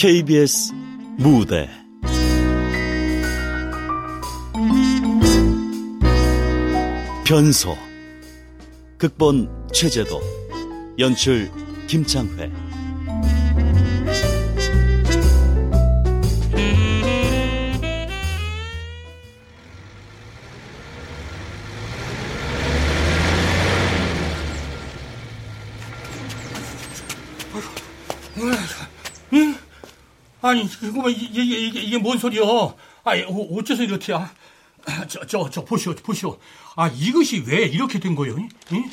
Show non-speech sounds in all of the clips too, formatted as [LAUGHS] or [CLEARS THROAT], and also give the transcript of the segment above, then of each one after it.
KBS 무대. 변소 극본 최재도 연출 김창회 아니 이거 뭐 이게 이게 이게 뭔 소리야? 아니 어째서 이렇게야? 저 저 저 보시오 보시오. 아 이것이 왜 이렇게 된 거요? 응?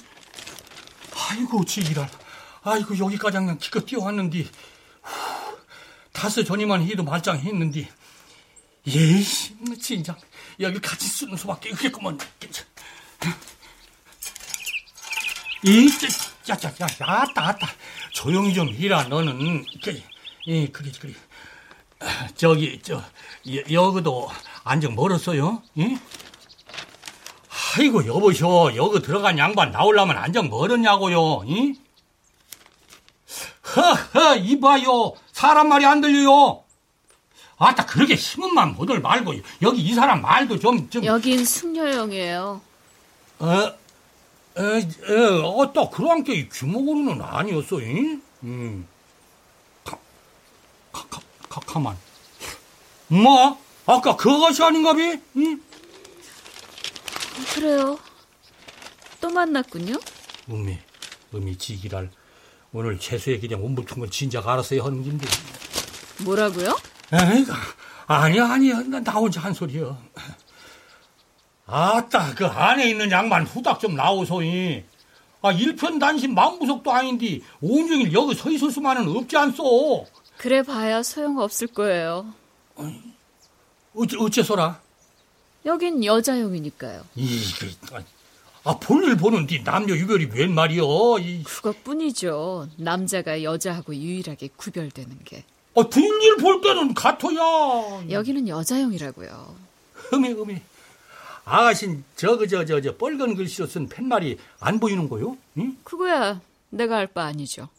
아이고 지기랄. 아이고 여기까지 그냥 기껏 뛰어왔는데 다섯 전이만 해도 말짱했는데 예이씨 뭐 진짜 여기 같이 쓰는 수밖에 없겠구먼. 이 짜짜짜 야따 아따 조용히 좀 해라 너는 그래 예 그래 그래 저기 저 여 기도 안정 멀었어요? 예? 아이고 여보셔 여기 들어간 양반 나오려면 안정 멀었냐고요? 예? 허허 이봐요 사람 말이 안 들려요. 아따 그렇게 힘은만 못들 말고 여기 이 사람 말도 좀 좀. 여긴 숙녀형이에요. 어, 어, 어, 아따 그런 게 규모로는 아니었어. 잉? 음. 가만. 뭐? 아까 그것이 아닌가 비? 응? 그래요. 또 만났군요. 음미, 음미 지기랄. 오늘 채수의 그냥 건 진작 알았어야 하는 긴데. 뭐라고요? 에이, 아니야, 아니야. 나 혼자 한 소리야. 아따, 그 안에 있는 양반 후닥 좀 나오소이. 아, 일편단심 마음구석도 아닌데 온종일 여기 서 있을 수만은 없지 않소. 그래 봐야 소용없을 거예요. 어째, 어째서라? 여긴 여자용이니까요. 이게, 아, 볼일 보는데 남녀 유별이 웬 말이여. 이. 그것뿐이죠. 남자가 여자하고 유일하게 구별되는 게. 아, 볼일 볼 때는 같아야. 여기는 여자용이라고요. 흠이, 흠이. 아가신 저거 저저 저 빨간 글씨로 쓴 팻말이 안 보이는 거요? 응? 그거야 내가 알 바 아니죠.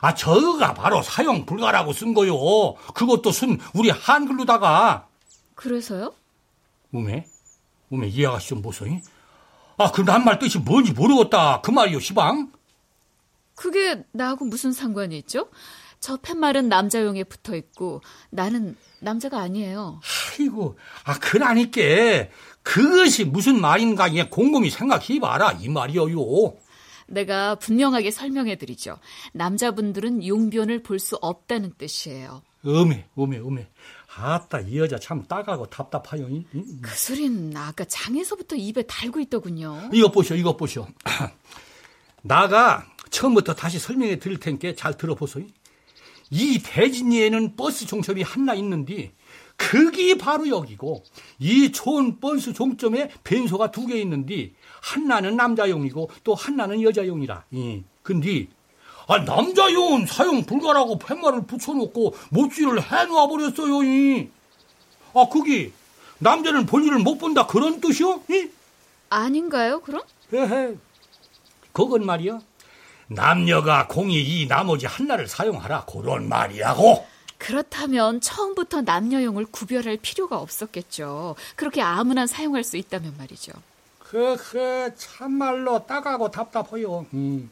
아 저거가 바로 사용 불가라고 쓴 거요. 그것도 쓴 우리 한글로다가. 그래서요? 우메, 우메 이 아가씨 좀 보소이. 아 그 낱말 뜻이 뭔지 모르겠다. 그 말이요 시방. 그게 나하고 무슨 상관이 있죠? 저 팻말은 남자용에 붙어 있고 나는 남자가 아니에요. 아이고, 아 그러니까 그것이 무슨 말인가 예 곰곰이 생각해봐라 이 말이여요. 내가 분명하게 설명해 드리죠. 남자분들은 용변을 볼 수 없다는 뜻이에요. 어메, 어메, 어메. 아따 이 여자 참 따가고 답답하요. 그 소린 아까 장에서부터 입에 달고 있더군요. 이것 보시오, 이것 보시오. [CLEARS THROAT] 나가 처음부터 다시 설명해 드릴 테니까 잘 들어보소이. 이 대진리에는 버스 종점이 하나 있는데 그게 바로 여기고 이 좋은 버스 종점에 변소가 두 개 있는데 하나는 남자용이고 또 하나는 여자용이라. 예. 근데 아 남자용은 사용 불가라고 팻말을 붙여놓고 못질을 해놓아 버렸어요. 이. 아 그게 남자는 볼일을 못 본다 그런 뜻이요? 이? 아닌가요 그럼? 헤헤. 그건 말이야. 남녀가 공이 이 나머지 하나를 사용하라 그런 말이라고. 그렇다면 처음부터 남녀용을 구별할 필요가 없었겠죠. 그렇게 아무나 사용할 수 있다면 말이죠. 그, 그, 참말로 따가고 답답해요. 음.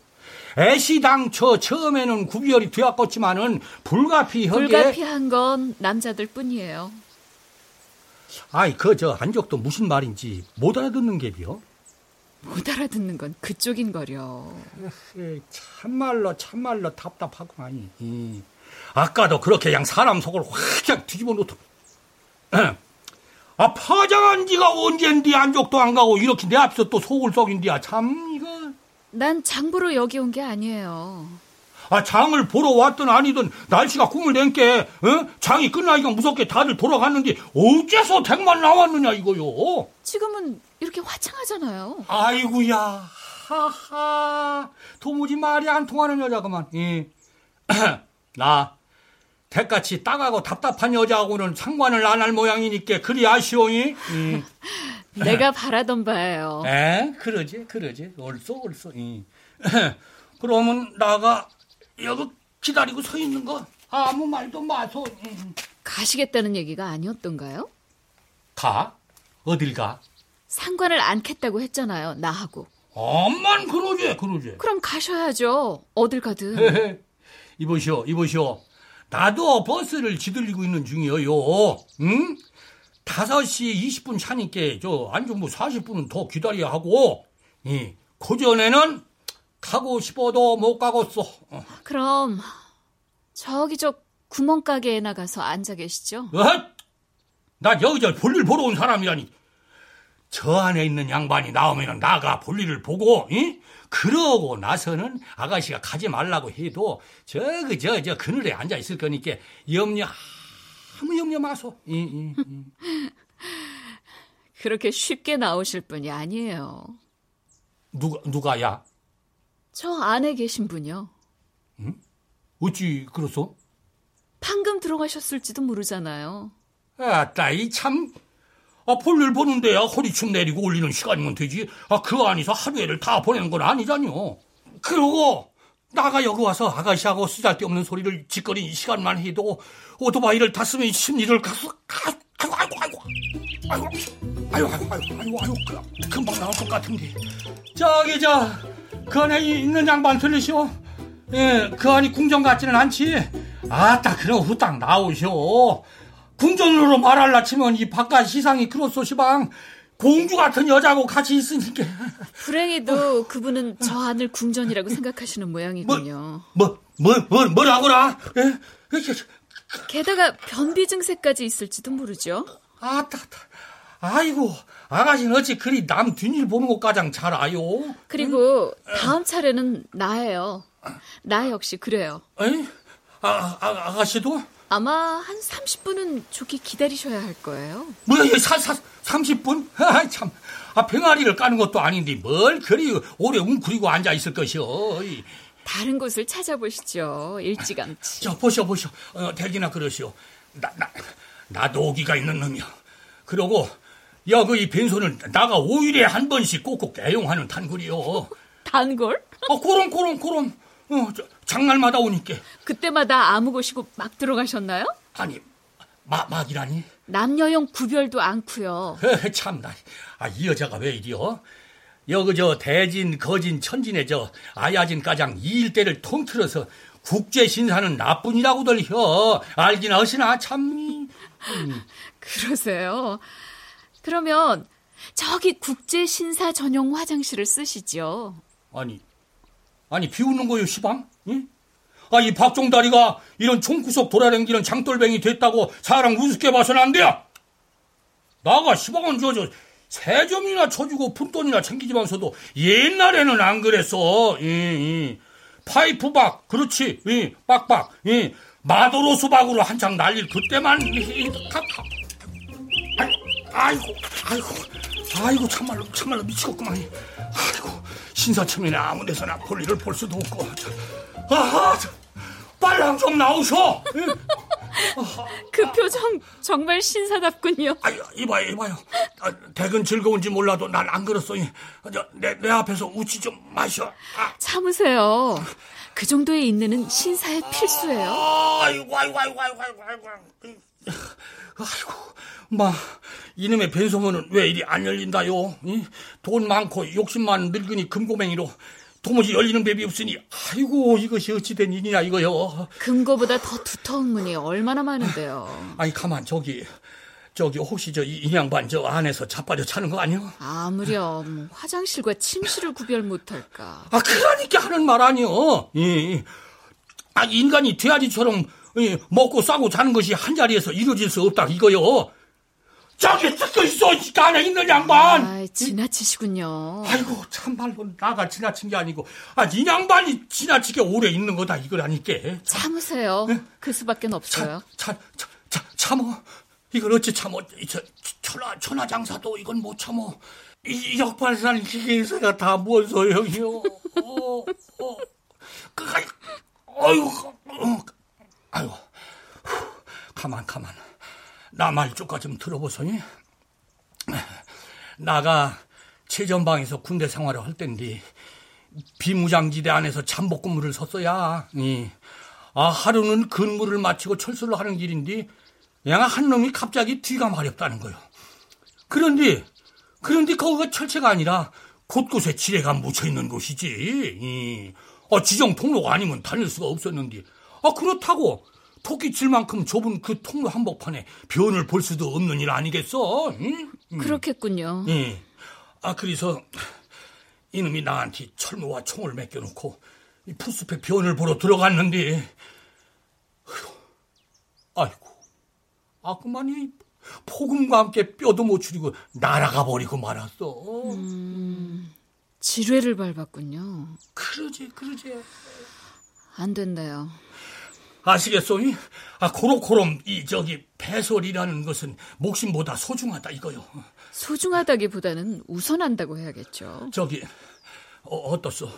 애시당초 처음에는 구별이 되었겠지만은 불가피하게. 불가피한 건 남자들 뿐이에요. 아이, 그, 저, 안적도 무슨 말인지 못 알아듣는 게비요? 못 알아듣는 건 그쪽인 거려. 참말로 참말로 답답하구만. 음. 아까도 그렇게 그냥 사람 속을 확 뒤집어 놓고. [CLEARS THROAT] 아 파장한 지가 언젠디 안족도 안 가고 이렇게 내 앞에서 또 속을 썩인디야 참 이거. 난 장보러 여기 온 게 아니에요. 아 장을 보러 왔든 아니든 날씨가 꿈을 낸게 어? 장이 끝나기가 무섭게 다들 돌아갔는데 어째서 댁만 나왔느냐 이거요. 지금은 이렇게 화창하잖아요. 아이구야 하하 도무지 말이 안 통하는 여자구만. 예. [CLEARS THROAT] 나 대같이 따가고 답답한 여자하고는 상관을 안 할 모양이니까 그리 아쉬워이. 음. [LAUGHS] 내가 바라던 바예요. 에, 그러지, 그러지. 얼쏘, 얼쏘. 이. [LAUGHS] 그러면 나가 여기 기다리고 서 있는 거 아무 말도 마소. 가시겠다는 얘기가 아니었던가요? 가? 어딜 가? 상관을 않겠다고 했잖아요, 나하고. 엄만 그러지, 그러지. 그럼 가셔야죠. 어딜 가든. [LAUGHS] 이보시오, 이보시오. 나도 버스를 지들리고 있는 중이에요. 응? 5시 20분 차니까 저뭐 40분은 더 기다려야 하고 이 고전에는 가고 싶어도 못 가겠어. 어. 그럼 저기 저 구멍가게에 나가서 앉아 계시죠? 어? 나 여기저 볼일 보러 온 사람이라니. 저 안에 있는 양반이 나오면 나가 볼일을 보고, 이? 그러고 나서는 아가씨가 가지 말라고 해도 저그 저 저 그늘에 앉아 있을 거니까 염려 아무 염려 마소. 이, 이, 이. [LAUGHS] 그렇게 쉽게 나오실 분이 아니에요. 누가 누가야? 저 안에 계신 분요. 응? 어찌 그렇소? 방금 들어가셨을지도 모르잖아요. 아따 이 참. 아, 볼일 보는데, 야, 허리춤 내리고 올리는 시간이면 되지. 아, 그 안에서 하루에를 다 보내는 건 아니잖요. 그러고, 나가 여기 와서 아가씨하고 쓰잘데없는 소리를 짓거리는 시간만 해도 오토바이를 탔으면 심리를 가서, 가, 아이고, 아이고, 아이고. 아이고, 아이고, 아이고, 아이고, 아이고, 아이고, 금방 나올 것 같은데. 저기, 저, 그 안에 있는 양반 들리시오? 예, 그 안이 궁정 같지는 않지? 아따, 그럼 후딱 나오시오. 궁전으로 말할라 치면 이 바깥 시상이 그렇소 시방 공주 같은 여자하고 같이 있으니까 불행히도 그분은 저 안을 궁전이라고 생각하시는 모양이군요. 뭐, 뭐, 뭐, 뭐라고라? 예? 게다가 변비 증세까지 있을지도 모르죠. 아따, 아이고, 아가씨는 어찌 그리 남 뒷일 보는 것 가장 잘 아요? 그리고 다음 차례는 나예요. 나 역시 그래요. 에이? 아, 아, 아가씨도? 아마 한 30분은 좋게 기다리셔야 할 거예요. 뭐야, 이 사, 사, 30분? 아, 참. 아, 병아리를 까는 것도 아닌데 뭘 그리 오래 웅크리고 앉아 있을 것이오. 다른 곳을 찾아보시죠. 일찌감치. 저, 보시오, 보시오. 어, 대기나 그러시오. 나, 나, 나도 오기가 있는 놈이야. 그러고, 여기 이 빈손은 나가 5일에 한 번씩 꼭꼭 대용하는 단골이요. 단골? 어, 그럼, 그럼, 그럼. 어, 저, 장날마다 오니까. 그때마다 아무 곳이고 막 들어가셨나요? 아니, 마, 막이라니? 남녀용 구별도 않고요. 참나, 아, 이 여자가 왜 이리요? 여기 저 대진, 거진, 천진의 저 아야진 가장 이 일대를 통틀어서 국제 신사는 나뿐이라고들 혀. 알긴 하시나 참. 음. [LAUGHS] 그러세요. 그러면 저기 국제 신사 전용 화장실을 쓰시죠. 아니, 아니 비웃는 거요 시방? 응? 아, 이 박종다리가 이런 총구석 돌아다니는 장돌뱅이 됐다고 사람 우습게 봐서는 안 돼요. 나가 시방은 저, 저, 세 점이나 쳐주고 푼돈이나 챙기지만서도 옛날에는 안 그랬어. 이, 이. 파이프박, 그렇지, 이, 빡빡, 이, 마도로 수박으로 한창 날릴 그때만, 이, 아이고, 아이고, 아이고, 참말로, 참말로 미치겠구만. 아이고, 신사천면에 아무 데서나 볼일을 볼 수도 없고. 아, 빨랑 좀 나오셔. 그 표정 정말 신사답군요. 아, 이봐요, 이봐요. 아, 대근 즐거운지 몰라도 난 안 그렇소. 내, 내 앞에서 웃지 좀 마셔. 아. 참으세요. 그 정도의 인내는 신사의 필수예요. 아이고, 아이고, 아이고, 아이고, 아이고, 아이고. 아이고, 마, 이놈의 변소문은 왜 이리 안 열린다요? 이? 돈 많고 욕심 많은 늙은이 금고맹이로 도무지 열리는 법이 없으니 아이고 이것이 어찌된 일이냐 이거요. 금고보다 더 두터운 문이 얼마나 많은데요. 아니 가만 저기 저기 혹시 저이 양반 저 안에서 자빠져 차는 거 아니요? 아무렴 화장실과 침실을 구별 못할까. 아 그러니까 하는 말 아니요. 예. 아 인간이 돼지처럼 예, 먹고 싸고 자는 것이 한 자리에서 이루어질 수 없다 이거요. 저기 듣고 있어 안에 있는 양반. 아, 지나치시군요. 아이고 참말로 나가 지나친 게 아니고 아이 양반이 지나치게 오래 있는 거다 이거라니까. 참으세요. 네? 그 수밖에 없어요. 참, 참, 참, 참어. 이걸 어찌 참어? 저, 천하 천하 장사도 이건 못 참어. 이 역발산 기계에서가 다뭔 소용이요? 어, 어, 그, 아이고, 어, 아이고, 가만 가만. 나 말 조금 좀 들어보소니. 나가 최전방에서 군대 생활을 할 땐디 비무장지대 안에서 잠복 근무를 섰어야. 이 아, 하루는 근무를 마치고 철수를 하는 길인데, 양한 놈이 갑자기 뒤가 마렵다는 거요. 그런데, 그런데 거기가 철새가 아니라 곳곳에 지뢰가 묻혀 있는 곳이지. 이, 아, 지정 통로가 아니면 다닐 수가 없었는데, 아, 그렇다고 토끼 칠 만큼 좁은 그 통로 한복판에 변을 볼 수도 없는 일 아니겠어? 응? 그렇겠군요. 예. 아, 그래서 이놈이 나한테 철모와 총을 맡겨놓고 이 푸숲에 변을 보러 들어갔는데, 아이고, 아, 그만 이 폭음과 함께 뼈도 못 추리고 날아가 버리고 말았어. 음, 지뢰를 밟았군요. 그러지, 그러지. 안 된다요. 아시겠소? 이? 아, 코로코롬, 이, 저기, 배설이라는 것은 목숨보다 소중하다, 이거요. 소중하다기보다는 우선한다고 해야겠죠. 저기, 어, 어떻소?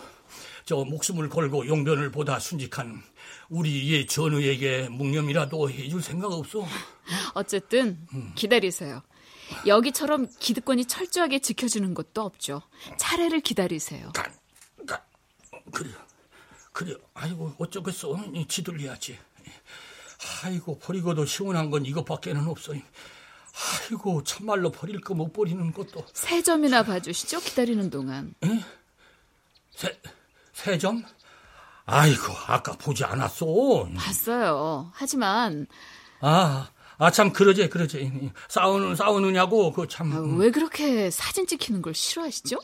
저 목숨을 걸고 용변을 보다 순직한 우리의 전우에게 묵념이라도 해줄 생각 없소? 어쨌든 기다리세요. 여기처럼 기득권이 철저하게 지켜주는 것도 없죠. 차례를 기다리세요. 가, 가, 그래, 그래. 아이고 어쩌겠어. 이 지들려야지. 아이고 버리고도 시원한 건 이것밖에는 없어. 아이고 참말로 버릴 거 못 버리는 것도. 세 점이나 봐주시죠. 기다리는 동안. 에? 세, 세 점? 아이고 아까 보지 않았어. 봤어요. 하지만 아, 아 참 그러지 그러지. 싸우는 싸우느냐고 그 참. 아, 왜 그렇게 사진 찍히는 걸 싫어하시죠?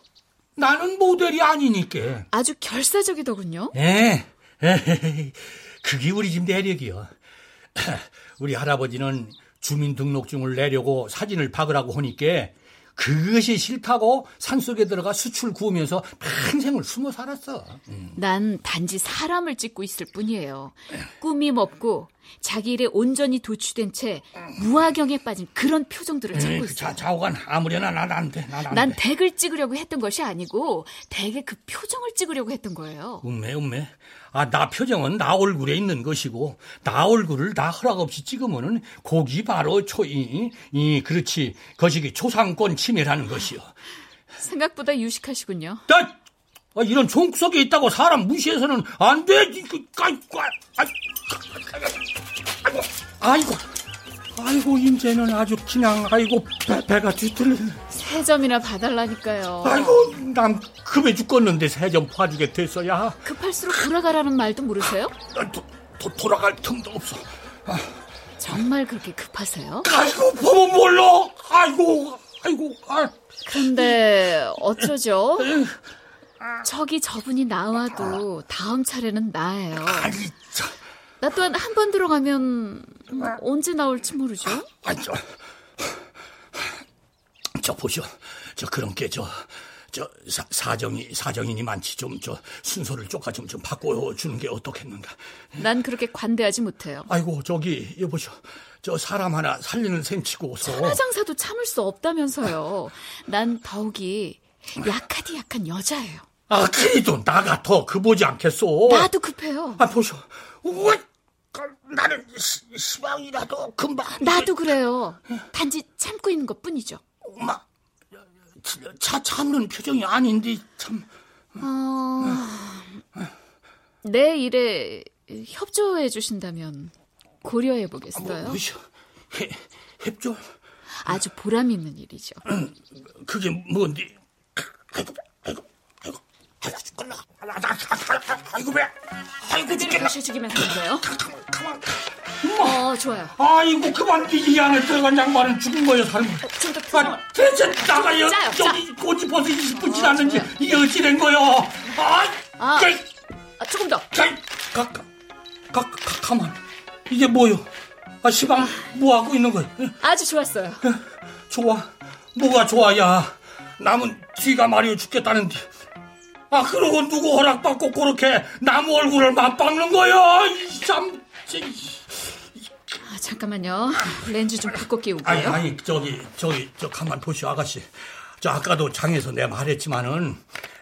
나는 모델이 아니니까. 아주 결사적이더군요. 에, 에헤이, 그게 우리 집 내력이요. [CLEARS THROAT] 우리 할아버지는 주민등록증을 내려고 사진을 박으라고 하니까 그것이 싫다고 산속에 들어가 수출 구우면서 평생을 숨어 살았어. 난 단지 사람을 찍고 있을 뿐이에요. 꾸밈 없고 자기 일에 온전히 도취된 채 무화경에 빠진 그런 표정들을 에이, 찾고 그 있어요. 자, 좌우간 아무려나 나안 돼. 나안 난 돼. 덱을 찍으려고 했던 것이 아니고 덱의 그 표정을 찍으려고 했던 거예요. 음매 음매. 아, 나 표정은 나 얼굴에 있는 것이고 나 얼굴을 나 허락 없이 찍으면은 거기 바로 초이 이 그렇지 거시기 초상권 침해라는 것이요. 생각보다 유식하시군요. 나 아, 이런 종석에 있다고 사람 무시해서는 안 돼. 그, 아, 아, 아이고, 아이고, 아이고, 임제는 아주 그냥 아이고 배, 배가 뒤틀리네. 세 점이나 봐달라니까요. 아이고, 남 급해 죽겠는데 세 점 봐주게 됐어야. 급할수록 돌아가라는 말도 모르세요? 아, 도, 도, 돌아갈 틈도 없어. 정말 그렇게 급하세요? 아이고, 보면 몰라. 아이고, 아이고, 아. 근데 어쩌죠? 저기 저분이 나와도 다음 차례는 나예요. 아니, 저, 나 또한 한 번 들어가면 언제 나올지 모르죠. 아, 저, 저 보시오. 저 그런 게 저, 저 사, 사정이 사정인이 많지 좀 저 순서를 조금 좀, 좀 바꿔 주는 게 어떻겠는가. 난 그렇게 관대하지 못해요. 아이고 저기 여보시오. 저 사람 하나 살리는 셈치고서. 천하장사도 참을 수 없다면서요. 난 더욱이 약하디 약한 여자예요. 아 그래도 나가 더 그보지 않겠소. 나도 급해요. 아 보시오. 왜? 나는 시, 시방이라도 금방. 나도 그래요. 단지 참고 있는 것 뿐이죠. 엄마. 차 참는 표정이 아닌데 참. 어... 내 일에 협조해 주신다면 고려해 보겠어요. 해, 협조. 아주 보람 있는 일이죠. 그게 뭔데? 아이고 죽겠나? 아이고 배, 아이고 죽겠나? 모셔주기만 하는 거예요? 가만, 가만. 어, 좋아요. 아이고 그만 이 안에 들어간 양반은 죽은 거예요 사람. 좀더 표정을. 아, 대체 나가요. 짜요, 여기 꽃이 벌써 20분 지났는지 이게 어찌 된 거요? 아, 아. 그, 아, 조금 더. 가, 가, 가, 가, 가, 가만. 이게 뭐요? 아 시방 뭐 하고 있는 거야? 아주 좋았어요. 좋아. 뭐가 좋아야. 남은 뒤가 마려 죽겠다는데. 아, 그러고 누구 허락받고 그렇게 나무 얼굴을 맞박는 거야? 이 참. 이. 아, 잠깐만요. 렌즈 좀 바꿔 끼우고요. 아니, 아니, 저기, 저기, 저, 가만 보시오, 아가씨. 저, 아까도 장에서 내가 말했지만은,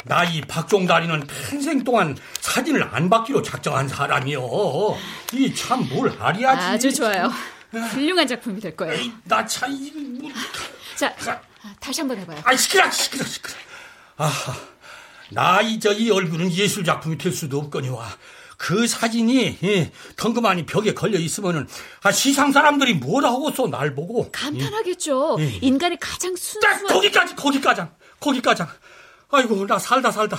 나 이 박종다리는 평생 동안 사진을 안 받기로 작정한 사람이요. 이 참뭘 하리야지. 아주 좋아요. 훌륭한 작품이 될 거예요. 나 참, 이, 뭐, 자, 아, 다시 한번 해봐요. 아이, 시끄러, 시끄러, 시끄러. 아하, 나 이, 저, 이 얼굴은 예술 작품이 될 수도 없거니와. 그 사진이 예, 덩그마니 벽에 걸려 있으면은 아, 시상 사람들이 뭐라 하고서 날 보고 감탄하겠죠. 예. 예. 인간이 가장 딱 순수한 거기까지 거기까지 거기까지. 아이고 나 살다 살다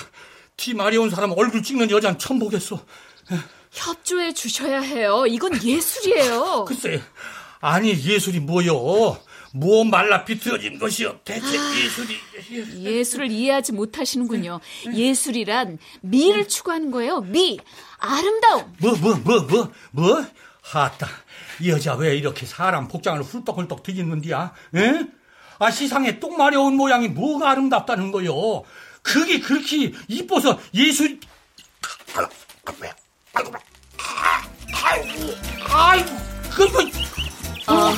티 마려운 사람 얼굴 찍는 여자는 처음 보겠어. 협조해 주셔야 해요. 이건 예술이에요. [LAUGHS] 글쎄 아니 예술이 뭐요? 뭐 말라 비틀어진 것이요 대체 예술이 예술을 이해하지 못하시는군요. 예술이란 미를 추구하는 거예요. 미. 아름다움. 뭐 뭐 뭐 뭐 뭐? 하따 이 여자 왜 이렇게 사람 복장을 훌떡훌떡 뒤집는디야? 에? 아 시상에 똥 마려운 모양이 뭐가 아름답다는 거요? 그게 그렇게 이뻐서 예술 아이고 그거 어,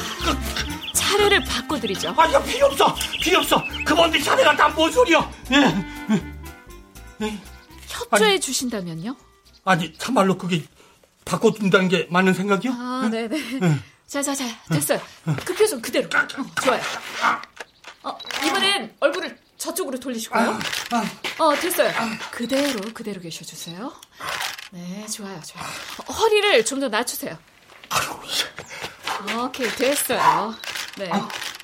차례를 바꿔드리죠. 아니 필요 없어 필요 없어 그분들 자네가 다 뭔 소리야? 예. 협조해 주신다면요? 아니 참말로 그게 바꿔준다는 게 맞는 생각이야? 아, 네 네. 자, 자, 자, 됐어요. 그 표정 그대로. 어, 좋아요. 어, 이번엔 얼굴을 저쪽으로 돌리시고요. 어, 됐어요. 그대로, 그대로 계셔주세요. 네, 좋아요, 좋아요. 어, 허리를 좀 더 낮추세요. 오케이, 됐어요. 네.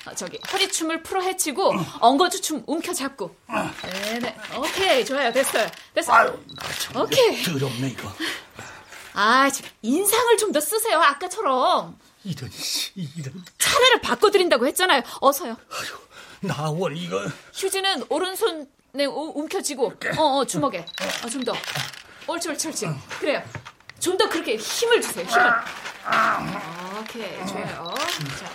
어, 저기, 허리춤을 풀어 헤치고, 엉거주춤 움켜잡고. 네네. 오케이, 좋아요, 됐어요. 됐어요. 오케이. 더럽네 이거 아, 참, 인상을 좀 더 쓰세요. 아까처럼. 이런 씨 이런 차례를 바꿔드린다고 했잖아요. 어서요. 나원 이거 휴지는 오른손에 우- 움켜쥐고, 어, 어, 주먹에. 어, 좀 더. 옳지, 옳지, 옳지. 그래요. 좀 더 그렇게 힘을 주세요, 힘을. 오케이, 좋아요. 자,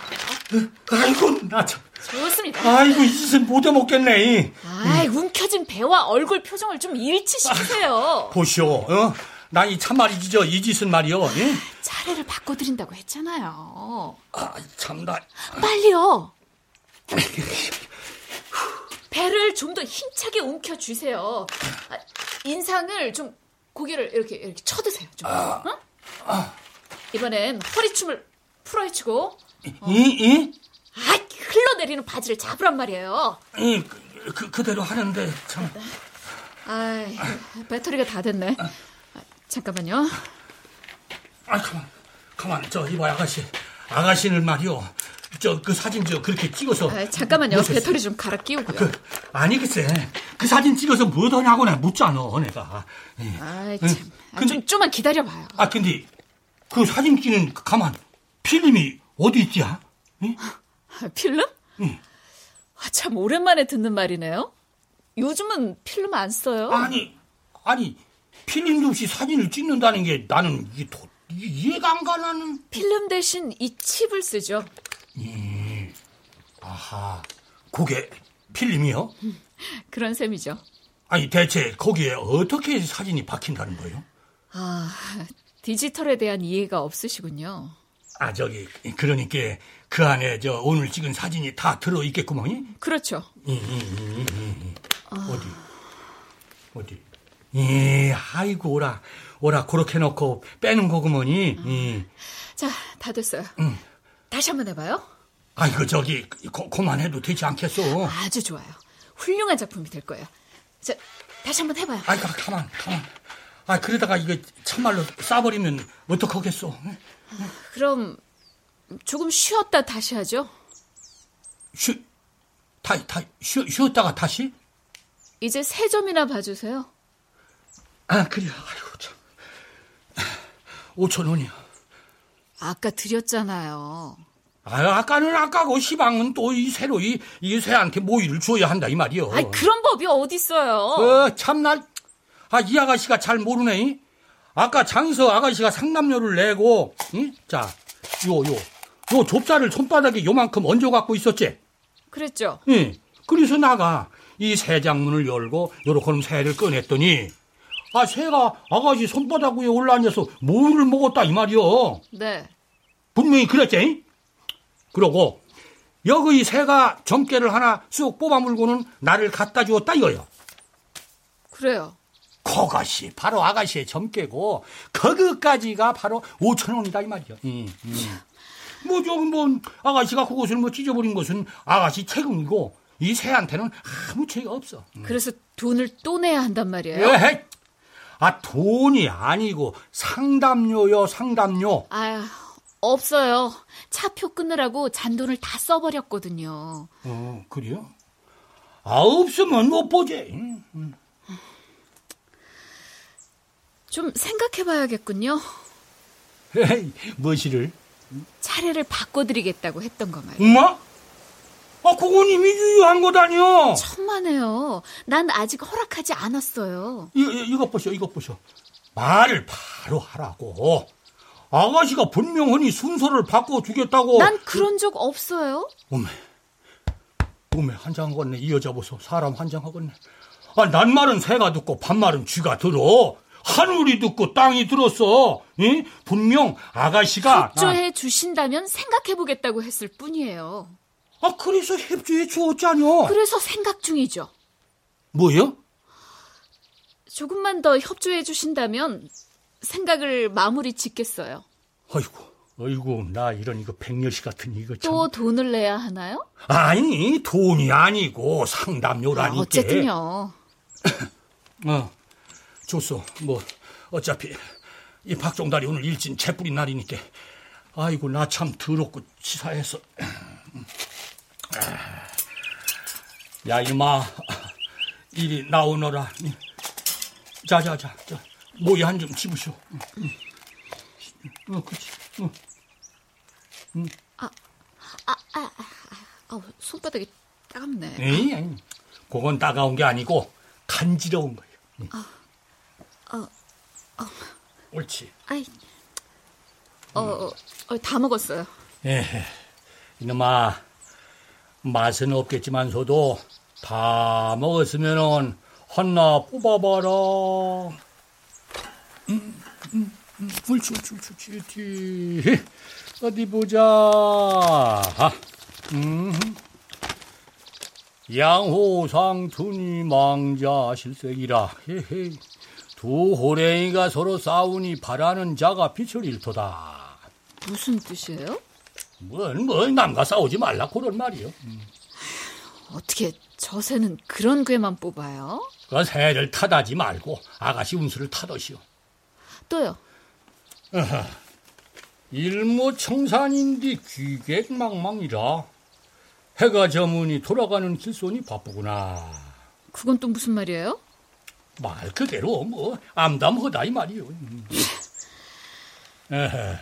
아이고 나 참 좋습니다. 아이고 이 짓은 못 해 먹겠네 아이, 움켜진 배와 얼굴 표정을 좀 일치시키세요. 보시오 어? 나 이 참말이 지 저 이 짓은 말이요 예? 차례를 바꿔드린다고 했잖아요. 아 참나 빨리요. [LAUGHS] 배를 좀 더 힘차게 움켜쥐세요. 아, 인상을 좀 고개를 이렇게 이렇게 쳐드세요. 좀. 어? 이번엔 허리춤을 풀어헤치고 이? 이? 아 흘러내리는 바지를 잡으란 말이에요. 이 그, 그, 그대로 하는데 참 아 배터리가 다 됐네. 아, 잠깐만요. 아 가만 가만 저 이봐 아가씨 아가씨는 말이요 저 그 사진 저 그렇게 찍어서 아, 잠깐만요. 무엇을 배터리 좀 갈아 끼우고요. 그, 아니 글쎄 그 사진 찍어서 뭐더냐고 내가 묻잖아 내가 예. 아이 응. 참. 아, 근데- 좀 좀만 기다려봐요. 아 근데 그 사진 찍는 그 가만 필름이 어디 있지야? 예? 아, 필름? 응. 아, 참 오랜만에 듣는 말이네요. 요즘은 필름 안 써요. 아니 아니 필름도 없이 사진을 찍는다는 게 나는 이게 도, 이해가 안 가 나는 필름 대신 이 칩을 쓰죠. 아하 그게 필름이요? [LAUGHS] 그런 셈이죠. 아니 대체 거기에 어떻게 사진이 박힌다는 거예요? 아, 디지털에 대한 이해가 없으시군요. 아 저기 그러니까 그 안에 저 오늘 찍은 사진이 다 들어 있겠구먼. 그렇죠. 어디 어디? 예, 아이고 오라 오라 그렇게 놓고 빼는 거구먼이. 예. 자, 다 됐어요. 응. 다시 한번 해봐요. 아이고 저기 고, 그만해도 되지 않겠어? 아주 좋아요. 훌륭한 작품이 될 거예요. 자, 다시 한번 해봐요. 아이 가 가만 가만. 아 그러다가 이거 참말로 싸버리면 어떡하겠어? 그럼 조금 쉬었다 다시 하죠. 쉬 다 다 쉬, 쉬었다가 다시? 이제 세 점이나 봐주세요. 아 그래. 아이고 참. 5천 원이야. 아까 드렸잖아요. 아, 아까는 아까고 시방은 또 이 새로 이, 이 새한테 모이를 줘야 한다 이 말이요. 아이, 그런 법이 어딨어요. 어, 참나, 아, 이 아가씨가 잘 모르네. 이? 아까 장서 아가씨가 상남료를 내고, 응? 자, 요, 요, 요 좁쌀을 손바닥에 요만큼 얹어 갖고 있었지. 그랬죠? 예. 그래서 나가 이 새장문을 열고 요렇게 새를 꺼냈더니, 아, 새가 아가씨 손바닥 위에 올라앉아서 뭐를 먹었다 이 말이요. 네. 분명히 그랬지. 그러고 여기 새가 점괘를 하나 쑥 뽑아 물고는 나를 갖다 주었다 이거요. 그래요. 그것이 바로 아가씨의 점괘고 거기까지가 바로 5천 원이다 이 말이야. 음, 음. 뭐 저기 뭐 아가씨가 그것을 뭐 찢어버린 것은 아가씨 책임이고 이 새한테는 아무 죄가 없어. 음. 그래서 돈을 또 내야 한단 말이에요. 에헤이. 아, 돈이 아니고 상담료요, 상담료. 아휴, 없어요. 차표 끊느라고 잔돈을 다 써버렸거든요. 어, 그래요? 아, 없으면 못 보지. 좀 생각해봐야겠군요. 에이, 뭐시를? 차례를 바꿔드리겠다고 했던 거 말이에요. 엄마? 아, 그건 이미 유효한 거다니요. 천만에요. 난 아직 허락하지 않았어요. 이, 이, 이것 보쇼, 이것 보쇼. 말을 바로 하라고. 아가씨가 분명하니 순서를 바꿔주겠다고. 난 그런 적 없어요. 어메, 어메, 환장하겠네. 이 여자 보소. 사람 환장하겠네. 아, 난 말은 새가 듣고 반말은 쥐가 들어. 하늘이 듣고 땅이 들었어. 응? 분명 아가씨가. 협조해 주신다면 생각해 보겠다고 했을 뿐이에요. 아, 그래서 협조해 주었잖여. 그래서 생각 중이죠. 뭐요? 조금만 더 협조해 주신다면 생각을 마무리 짓겠어요. 아이고, 아이고, 나 이런 이거 백녀시 같은 이거 참. 또 돈을 내야 하나요? 아니, 돈이 아니고 상담료라니까. 아, 어쨌든요. [LAUGHS] 어, 좋소. 뭐 어차피 이 박종달이 오늘 일진 채뿌리 날이니까. 아이고, 나 참 더럽고 치사해서. [CLEARS THROAT] 야, 이마, 이리 나오너라. 자, 자, 자, 자, 모이 한좀 집으시오. 어, 그치. 어. 아, 손바닥이 따갑네. 에이, 그건 따가운 게 아니고 간지러운 거예요. 응. 어, 어. 옳지. 아이, 어, 어, 어, 다 먹었어요. 예, 이놈아, 맛은 없겠지만서도 다 먹었으면은 하나 뽑아봐라. 음, 음, 음, 옳지, 옳지, 옳지, 옳지. 어디 보자. 아, 음. 양호상 투니 망자 실색이라. 헤헤. 두 호랭이가 서로 싸우니 바라는 자가 빛을 잃도다. 무슨 뜻이에요? 뭔, 뭔, 남과 싸우지 말라, 그런 말이요. 어떻게 저 새는 그런 괴만 뽑아요? 그 새를 탓하지 말고 아가씨 운수를 탓하시오. 또요? 일모청산인디 귀객망망이라 해가 저무니 돌아가는 길손이 바쁘구나. 그건 또 무슨 말이에요? 말 그대로 뭐 암담하다 이 말이요. 에헤,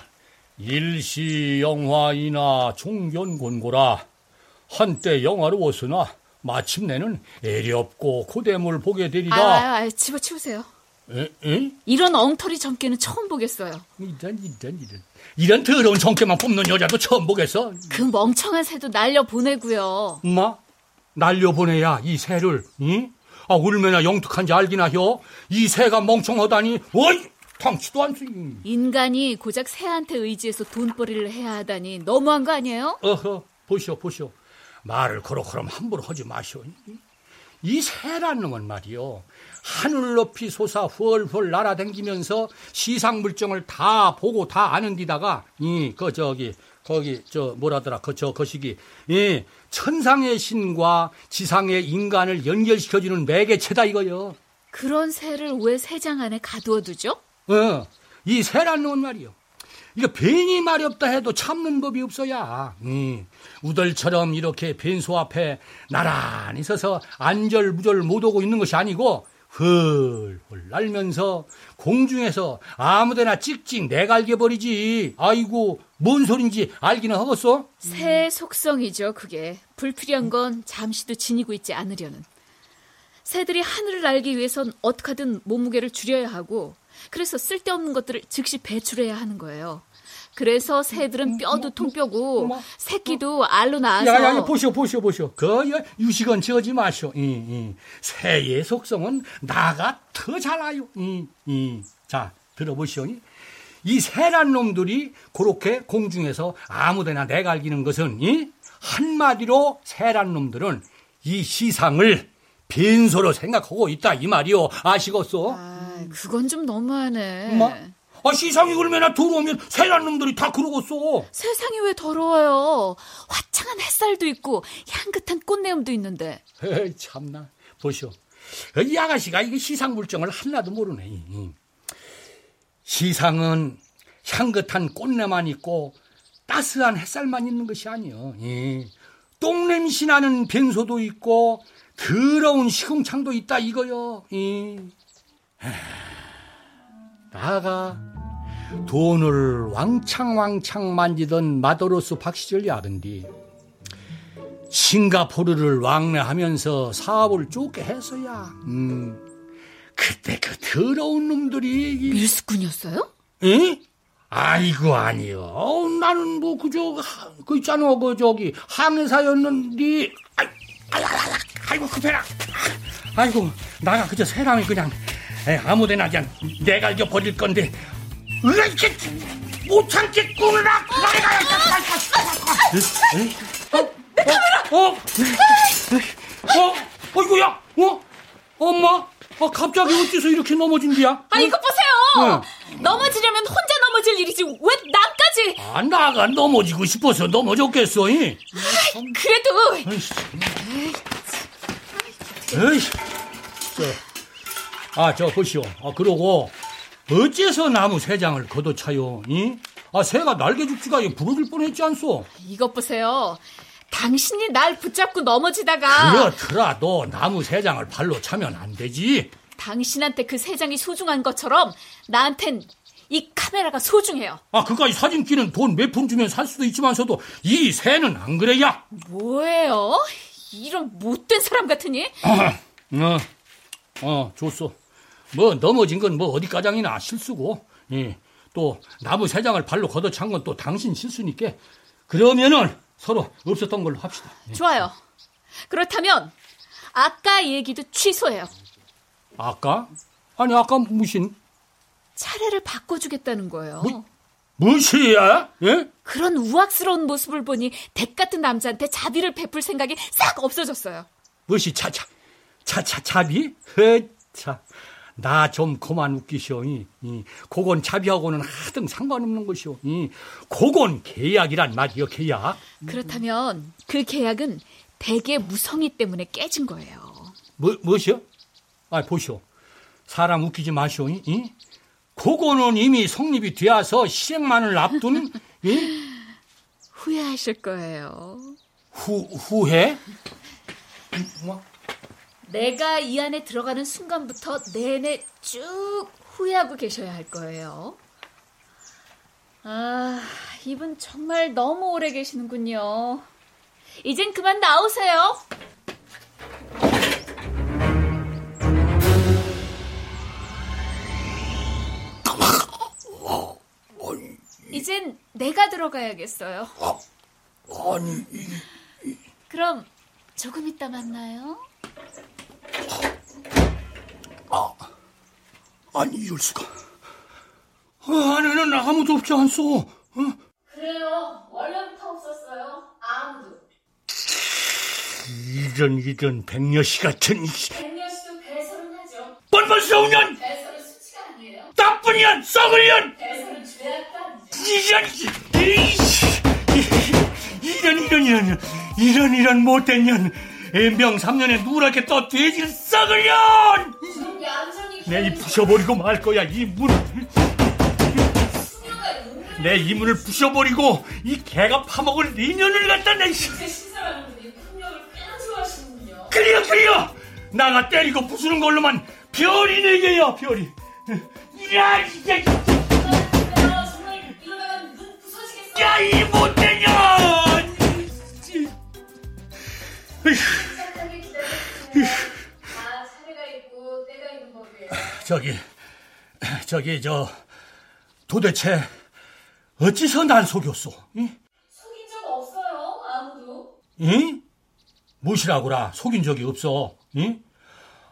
일시 영화이나 종견곤고라 한때 영화로웠으나 마침내는 애렵고 고대물 보게 되리라. 아, 아, 집어치우세요. 에? 에? 이런 엉터리 점괘는 처음 보겠어요. 이런 이런 이런 이런 더러운 정체만 뽑는 여자도 처음 보겠어. 그 멍청한 새도 날려 보내고요. 엄마 날려 보내야 이 새를 응? 아 얼마나 영특한지 알기나 혀. 이 새가 멍청하다니 어이 당치도 않지. 인간이 고작 새한테 의지해서 돈벌이를 해야 하다니 너무한 거 아니에요? 어허 보시오 보시오 말을 그렇그럼 함부로 하지 마시오. 이 새란 놈은 말이요 하늘 높이 솟아 훌훌 날아댕기면서 시상 물정을 다 보고 다 아는 디다가 이 그 저기 거기 저 뭐라더라 그저 거시기 이 천상의 신과 지상의 인간을 연결시켜주는 매개체다 이거요. 그런 새를 왜 새장 안에 가두어두죠? 어, 이 새란 놈은 말이요. 이거 괜히 말이 없다 해도 참는 법이 없어야. 음, 우덜처럼 이렇게 벤소 앞에 나란히 서서 안절부절 못 오고 있는 것이 아니고 훌훌 날면서 공중에서 아무데나 찍찍 내갈겨 버리지. 아이고 뭔 소린지 알기는 하겠어? 새의 속성이죠 그게. 불필요한 건 잠시도 지니고 있지 않으려는. 새들이 하늘을 날기 위해선 어떻게든 몸무게를 줄여야 하고 그래서 쓸데없는 것들을 즉시 배출해야 하는 거예요. 그래서 새들은 뼈도 통뼈고 새끼도 알로 낳아서 야야 보시오 보시오 보시오. 그 유식은 지어지 마시오. 이, 이. 새의 속성은 나가 더잘 알아요. 이, 이. 자 들어보시오. 이 새란 놈들이 그렇게 공중에서 아무데나 내갈기는 것은 이? 한마디로 새란 놈들은 이 시상을 빈소로 생각하고 있다 이 말이오. 아시겠소? 아, 그건 좀 너무하네. 엄마? 아, 시상이 얼마나 더러우면 새란 놈들이 다 그러겠어. 세상이 왜 더러워요? 화창한 햇살도 있고 향긋한 꽃내음도 있는데. 에이, 참나. 보시오. 이 아가씨가 이게 시상 물정을 하나도 모르네. 시상은 향긋한 꽃내만 있고 따스한 햇살만 있는 것이 아니요. 똥냄새 나는 변소도 있고 더러운 시궁창도 있다 이거요. 나가 돈을 왕창왕창 만지던 마도로스 박시절 야근디 싱가포르를 왕래하면서 사업을 쫓게 했어야. 음. 그때 그 더러운 놈들이 밀수꾼이었어요? 응? 아이고 아니요. 나는 뭐 그저 그 있잖아 그 저기 항해사였는데. 아이, 아이, 아이, 아이고 급해라. 아이고 나가 그저 사람이 그냥 아무데나 그냥 내가 이겨 버릴 건데. 이렇게 못 참겠구나. 내 카메라! 어? 어? 어이구야? 어? 엄마? 아, 갑자기 어째서 이렇게 넘어진디야? 아, 이거 보세요! 응. 넘어지려면 혼자 넘어질 일이지, 왜 나까지! 아, 나가 넘어지고 싶어서 넘어졌겠어, 이? 아, 그래도! 에이, 저, 아, 저, 보시오. 아, 그러고, 어째서 나무 세 장을 걷어차요, 이? 아, 새가 날개 죽지가 부러질 뻔 했지 않소? 이것 보세요. 당신이 날 붙잡고 넘어지다가 그렇더라도 나무 세 장을 발로 차면 안 되지. 당신한테 그 세 장이 소중한 것처럼 나한텐 이 카메라가 소중해요. 아, 그까지 사진기는 돈 몇 푼 주면 살 수도 있지만서도 이 새는 안 그래야? 뭐예요? 이런 못된 사람 같으니? 아, [CLEARS THROAT] 어, 어, 좋소. 뭐 넘어진 건 뭐 어디까장이나 실수고, 예. 또 나무 세 장을 발로 걷어찬 건 또 당신 실수니까 그러면은 서로 없었던 걸로 합시다. 네. 좋아요. 그렇다면 아까 얘기도 취소해요. 아까? 아니 아까 무슨? 차례를 바꿔주겠다는 거예요. 뭐, 무엇이야? 예? 그런 우악스러운 모습을 보니 댁 같은 남자한테 자비를 베풀 생각이 싹 없어졌어요. 무엇이 차차 차차 자비? 허차 나 좀 그만 웃기시오. 이, 이, 그건 자비하고는 하등 상관없는 것이오. 이, 그건 계약이란 말이요, 계약. 그렇다면 그 계약은 대개 무성의 때문에 깨진 거예요. 뭐, 무엇이요? 아, 보시오. 사람 웃기지 마시오. 이? 이? 그거는 이미 성립이 되어서 실행만을 앞둔, [LAUGHS] 이? 후회하실 거예요. 후, 후회? 뭐? 내가 이 안에 들어가는 순간부터 내내 쭉 후회하고 계셔야 할 거예요. 아, 이분 정말 너무 오래 계시는군요. 이젠 그만 나오세요. 이젠 내가 들어가야겠어요. 아니, 그럼 조금 이따 만나요. 아, 아니 이럴 수가. 어, 안에는 아무도 없지 않소. 어? 그래요. 원래부터 없었어요. 아무도. 이런 이런 백녀시 같은. 백녀시도 배설은 하죠. 뻔뻔스러운 년. 배설은 수치가 아니에요. 나쁜 년, 썩을 년. 배설은 죄악도 이런 이런 이런 이런 이런 이런 못된 년. 엠병 3년에 누렇게 또 돼지를 썩으련! 내이 부셔버리고 말 거야, 이 문. 내이 문을 부셔버리고 이 개가 파먹을 인연을 갖다 내. 그래요, 그래요! 나가 때리고 부수는 걸로만 별이 내게요, 별이. 야, 진짜. 야, 이 못된 년! [LAUGHS] 저기, 저기, 저, 도대체, 어찌서 날 속였소? 응? 속인 적 없어요, 아무도. 응? 무엇이라고라, 속인 적이 없어. 응?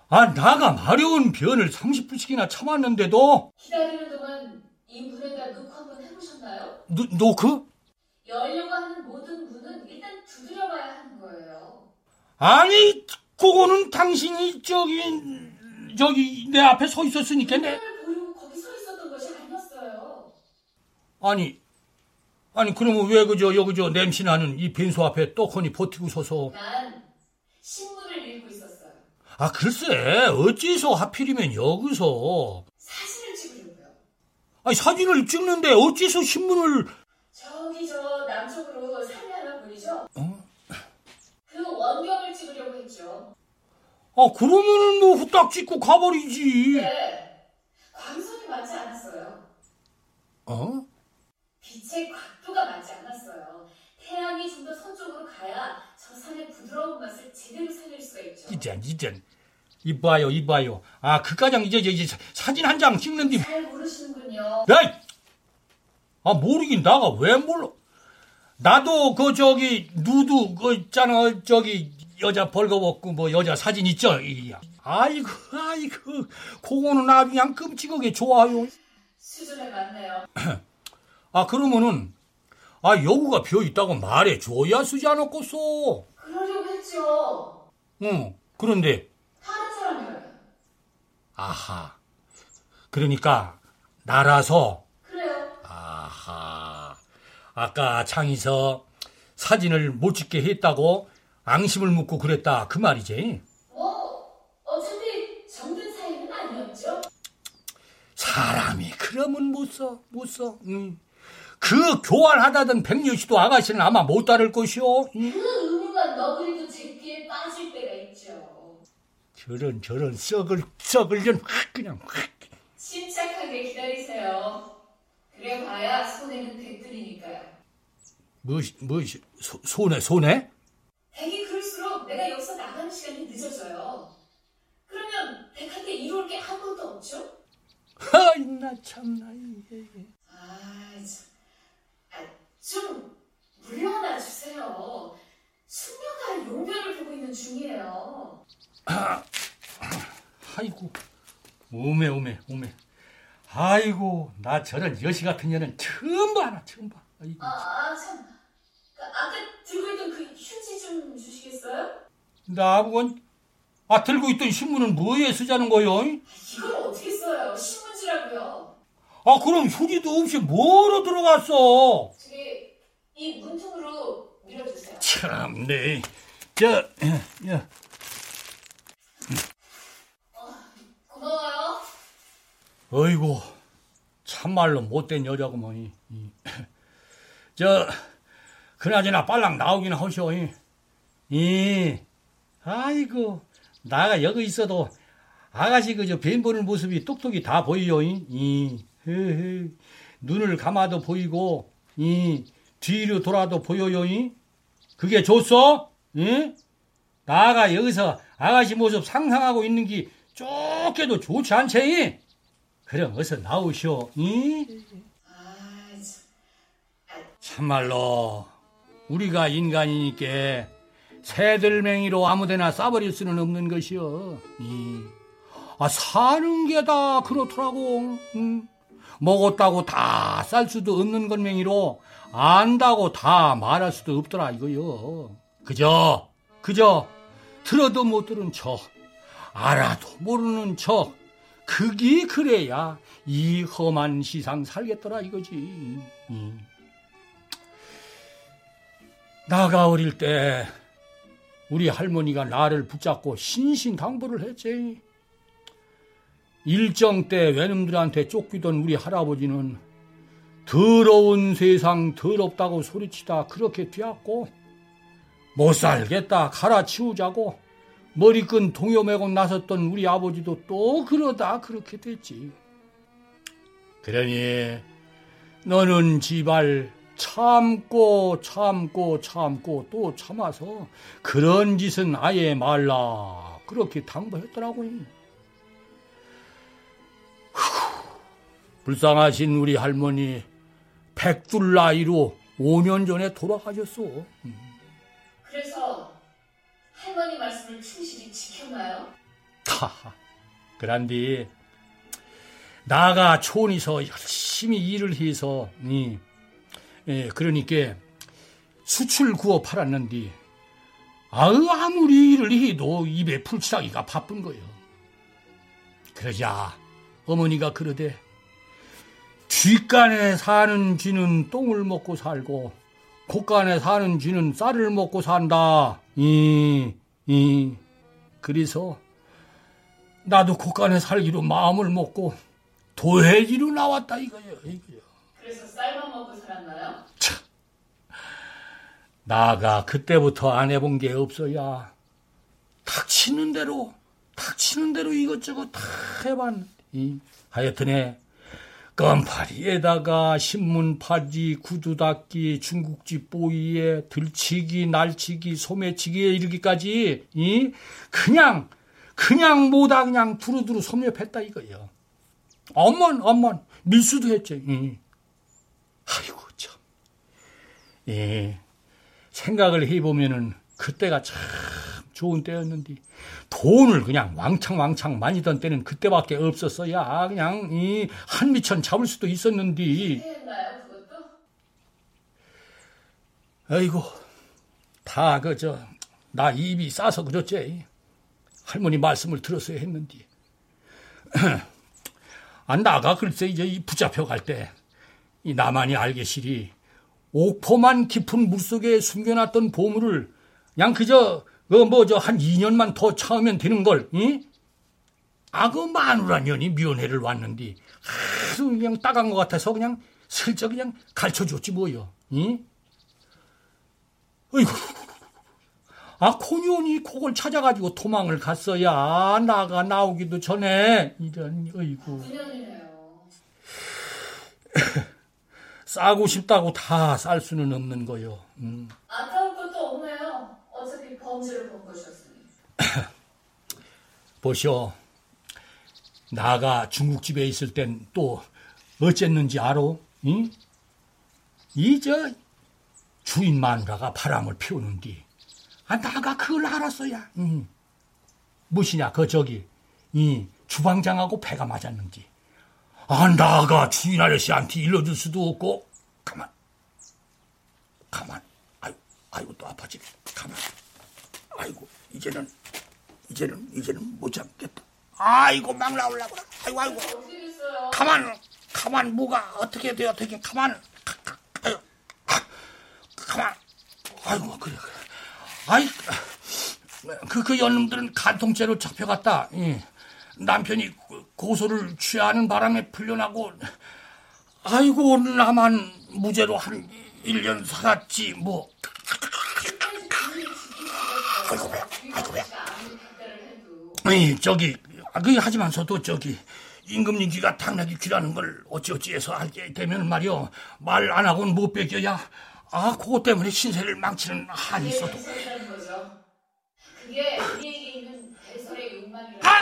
아, 나가 마려운 변을 30분씩이나 참았는데도. 기다리는 동안 이 문에다 노크 한번 해보셨나요? 노, 노크? 열려고 하는 모든 문은 일단 두드려봐야 거예요. 아니, 그거는 당신이 저기 저기 내 앞에 서 있었으니까 내. 거기 서 있었던 것이 아니었어요. 아니, 아니 그러면 왜 그저 여기 저 냄새 나는 이 벤소 앞에 떡하니 버티고 서서? 난 신문을 읽고 있었어요. 아, 글쎄, 어째서 하필이면 여기서. 사진을 찍으려고요. 아니, 사진을 찍는데 어째서 신문을. 저기 저 남쪽으로 산이 하나 보이죠? 어? 그 했죠. 아, 그러면은 뭐 후딱 찍고 가버리지. 네. 광선이 맞지 않았어요. 어? 빛의 각도가 맞지 않았어요. 태양이 좀 더 서쪽으로 가야 저 산의 부드러운 맛을 제대로 살릴 수가 있죠. 이젠, 이젠. 이봐요, 이봐요. 아, 그까장 이제, 이제, 이제 사진 한 장 찍는데. 잘 모르시는군요. 야이! 아, 모르긴 나가 왜 몰라? 나도 그 저기 누드 그 있잖아 저기 여자 벌거벗고 뭐 여자 사진 있죠? 이, 아이고 아이고 그거는 아주 그냥 끔찍하게 좋아요. 수준에 맞네요. [CLEARS THROAT] 아 그러면은 아 여구가 비어 있다고 말해 줘야 쓰지 않았겠어. 그러려고 했죠. 응 그런데 다른 사람이라면. 아하 그러니까 나라서 그래요. 아하. 아까 창에서 사진을 못 찍게 했다고 앙심을 묻고 그랬다. 그 말이지. 뭐 어차피 정든 사이는 아니었죠. 사람이 그러면 못 써, 못 써. 응. 그 교환하다던 백녀씨도 아가씨는 아마 못 따를 것이오. 응. 그 의무가 너구리도 제끼에 빠질 때가 있죠. 저런 저런 썩을 썩을 전확 그냥 확. 침착하게 기다리세요. 그래 봐야 손해는 백들이니까요. 무엇이 무엇이 소- 손해 손해? 백이 그럴수록 내가 여기서 나가는 시간이 늦어져요. 그러면 백한테 이룰 게 아무것도 없죠? 아이 나 참나. 이게. 아, 참. 아, 좀 물러나 주세요. 숙녀가 용변을 보고 있는 중이에요. [CLEARS THROAT] 아이고 오메 오메 오메. 아이고 나 저런 여시 같은 년은 처음 봐, 나 처음 봐. 아이고. 아, 아 참. 그 아까 들고 있던 그 휴지 좀 주시겠어요? 나보건 아 들고 있던 신문은 뭐에 쓰자는 거요? 이걸 어떻게 써요? 신문지라고요. 아 그럼 휴지도 없이 뭐로 들어갔어? 저기 이 문통으로 밀어주세요. 참네. 저, 야, 고마워요. 어이구, 참말로 못된 여자구먼. 이. 이. 저, 그나저나 빨랑 나오긴 하쇼. 이. 이. 아이고, 나가 여기 있어도 아가씨 그저 뱀 보는 모습이 똑똑히 다 보이요. 헤헤. 눈을 감아도 보이고, 이. 뒤로 돌아도 보여요. 이. 그게 좋소? 예? 나가 여기서 아가씨 모습 상상하고 있는 게 쫓게도 좋지 않지? 그럼 어서 나오시오. 이? 아, 참. 참말로 우리가 인간이니까 새들맹이로 아무데나 싸버릴 수는 없는 것이여. 이. 아 사는 게 다 그렇더라고. 응. 먹었다고 다 쌀 수도 없는 건맹이로 안다고 다 말할 수도 없더라 이거요. 그저 그저 들어도 못 들은 척 알아도 모르는 척 그게 그래야 이 험한 시상 살겠더라 이거지. 음. 나가 어릴 때 우리 할머니가 나를 붙잡고 신신당부를 했지. 일정 때 외놈들한테 쫓기던 우리 할아버지는 더러운 세상 더럽다고 소리치다 그렇게 뛰었고 못 살겠다 갈아치우자고 머리끈 동요매고 나섰던 우리 아버지도 또 그러다 그렇게 됐지. 그러니 너는 지발 참고 참고 참고 또 참아서 그런 짓은 아예 말라 그렇게 당부했더라고요. 후, 불쌍하신 우리 할머니 백둘 나이로 5년 전에 돌아가셨어. 그래서 할머니 말씀을 충실히 지켰나요? 하하. 그란디 나가 촌에서 열심히 일을 해서 이 예, 그러니까 수출 구워 팔았는데 아우 아무리 일을 해도 입에 풀칠하기가 바쁜 거요. 그러자 어머니가 그러대 뒷간에 사는 쥐는 똥을 먹고 살고 곳간에 사는 쥐는 쌀을 먹고 산다. 이, 이. 그래서 나도 곳간에 살기로 마음을 먹고 도해지로 나왔다 이거예요. 그래서 쌀만 먹고 살았나요? 참. 나가 그때부터 안 해본 게 없어야 닥치는 대로 닥치는 대로 이것저것 다 해봤는데 하여튼에 껌파리에다가 신문파지, 구두닦기, 중국집 보이에 들치기, 날치기, 소매치기에 이르기까지 이 그냥 그냥 뭐다 그냥 두루두루 섭렵했다 이거요. 엄만 엄만 밀수도 했죠. 이. 아이고 참. 예. 생각을 해보면은 그때가 참 좋은 때였는데 돈을 그냥 왕창 왕창 많이 던 때는 그때밖에 없었어야 그냥 이 한미천 잡을 수도 있었는데? 아이고 다 그 저 나 입이 싸서 그렇지 할머니 말씀을 들었어야 했는데 [CLEARS THROAT] 아 나가 글쎄 이제 이 붙잡혀 갈 때 이 나만이 알게 시리 옥포만 깊은 물속에 숨겨놨던 보물을 그냥 그저 그뭐저 한 2년만 더 참으면 되는 걸, 이? 아, 그 마누라 년이 면회를 왔는데, 아주 그냥 따간 것 같아서 그냥 슬쩍 그냥 가르쳐 줬지 뭐요, 이? 어이구. 아, 코니온이 그걸 찾아가지고 도망을 갔어야 나가 나오기도 전에, 이런, 어이구. [LAUGHS] 9년이네요. 싸고 싶다고 다 쌀 수는 없는 거요. 음. 아까울 것도 없네요. 어차피 범죄를 본 것이었으니. [CLEARS THROAT] 보시오. 나가 중국집에 있을 땐 또 어쨌는지 알아? 응? 이저 주인 마누라가 바람을 피우는디. 아, 나가 그걸 알았어야. 응. 무엇이냐, 그 저기, 이 주방장하고 배가 맞았는지. 아, 나가 주인 아저씨한테 일러줄 수도 없고, 가만. 가만. 아이고, 아이고, 또 아파지네. 가만. 아이고, 이제는, 이제는, 이제는 못 참겠다. 아이고, 막 나오려고. 아이고, 아이고. 가만, 가만, 뭐가 어떻게 돼요? 어떻게, 가만. 가, 가, 아유, 아, 가만. 아이고, 그래, 그래. 아이, 그, 그 연놈들은 간통죄로 잡혀갔다. 예. 남편이 고소를 취하는 바람에 풀려나고, 아이고, 나만 무죄로 한 1년 살았지, 뭐. 아이고, 배, 아이고, 배. 아니, 저기, 아, 그, 하지만서도 저기, 임금님기가 당나귀 귀라는 걸 어찌어찌해서 알게 되면 말이요. 말 안 하고는 못 베겨야, 아, 그것 때문에 신세를 망치는 한이 있어도. 그게 배설의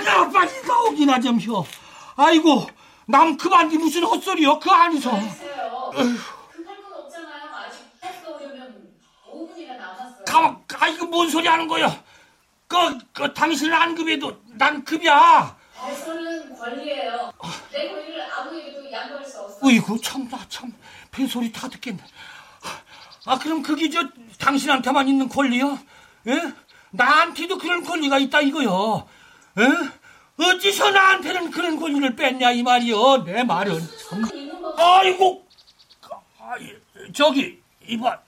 아가, 빨리 나오기나 좀 쉬어. 아이고, 남 그만이 무슨 헛소리요? 그 안에서. 글쎄요. 급할 건 없잖아요. 아직 해가 오려면 5분이나 남았어요. 가만, 아이고, 뭔 소리 하는 거요? 그, 그, 당신은 안 급해도 난 급이야. 배설은 권리예요. 내 권리를 아무에게도 양보할 수 없어. 어이구, 참, 나 참, 뱃소리 다 듣겠네. 아, 그럼 그게 저, 당신한테만 있는 권리요? 예? 나한테도 그런 권리가 있다 이거요. 예? 어찌서 나한테는 그런 권리를 뺐냐 이 말이요. 내 말은 참. 아이고, 아이, 저기 이봐,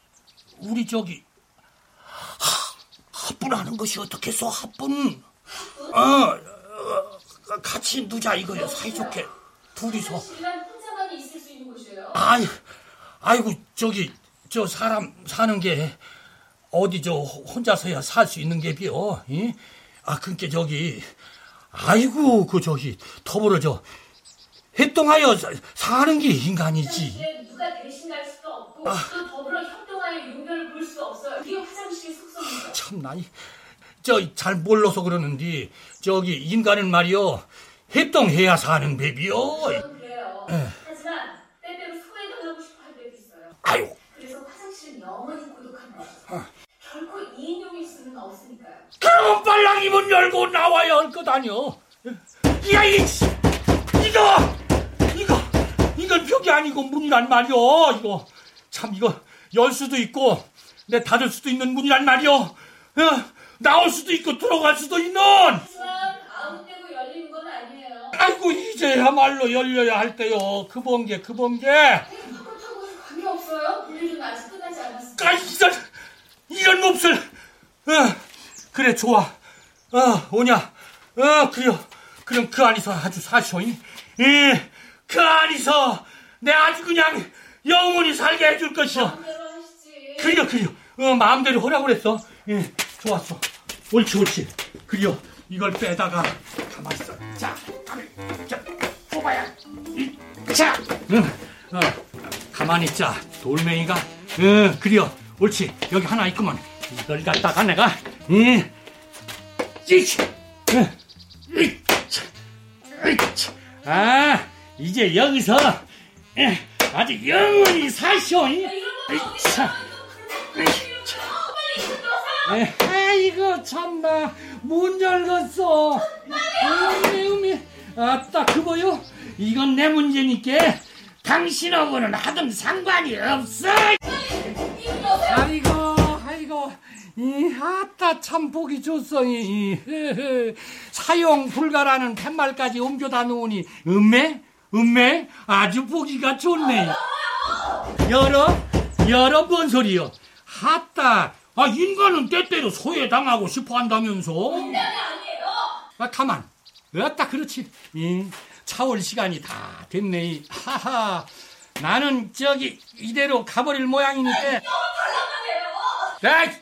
우리 저기 하, 합분하는 것이 어떻겠어 합분? 어, 어, 같이 누자 이거요 사이좋게 둘이서. 아이, 아이고 저기 저 사람 사는 게 어디 저 혼자서야 살 수 있는 게 비어. 이? 아 그니까 저기 아이고 그 저기 더불어 저 협동하여 사- 사는 게 인간이지. 누가 대신 갈 수도 없고 또 더불어 협동하여 용변을 볼 수가 없어요. 그게 화장실 속성이죠. 참 나이 저 잘 몰라서 그러는데 저기 인간은 말이요 협동해야 사는. 저는 그래요. 하지만 때때로 소외당하고 싶어 할 때도 있어요. 아유 그래서 화장실은 영원히 고독한 곳이죠. 결코 이인용일 수는 그럼 빨랑이 문 열고 나와야 할 것 아니여. 야, 이, 이거, 이거, 이건 벽이 아니고 문이란 말이여. 이거, 참, 이거, 열 수도 있고, 내 닫을 수도 있는 문이란 말이여. 어, 나올 수도 있고, 들어갈 수도 있는. 열리는 건 아니에요. 아이고, 이제야말로 열려야 할 때요. 그 번개, 그 번개. 그렇다고는 관계 없어요. 분리는 아직 끝나지 않았습니다. 아, 이런, 이런 몹쓸. 어, 그래, 좋아. 어, 오냐. 어, 그래요. 그럼 그 안에서 아주 사쇼이? 예, 그 안에서 내 아주 그냥 영원히 살게 해줄 것이오. 그려, 그려. 어, 마음대로 하라고 그랬어. 예, 좋았어. 옳지, 옳지. 그려. 이걸 빼다가 가만 있어. 자, 가만, 자, 뽑아야. 자, 응, 어, 가만히 있자. 돌멩이가, 응, 그려. 옳지. 여기 하나 있구먼. 이걸 갖다가 내가, 으이차. 아, 이제 여기서 에, 아주 영원히 사시오. 으이차. 에, 아이고 참나 문 열었어. 음미. 아따 그거요? 이건 내 문제니까 당신하고는 하등 상관이 없어. 아이고 아 이 아따 참 보기 좋소 이 헤헤. 사용 불가라는 팻말까지 옮겨다 놓으니 음매 음매 아주 보기가 좋네. 열어 열어 뭔 소리요? 아따 아 인간은 때때로 소외당하고 싶어 한다면서? 아니에요. 아 가만. 어따 그렇지. 이 차올 시간이 다 됐네. 하하. 나는 저기 이대로 가버릴 모양이니까. 달라가네요.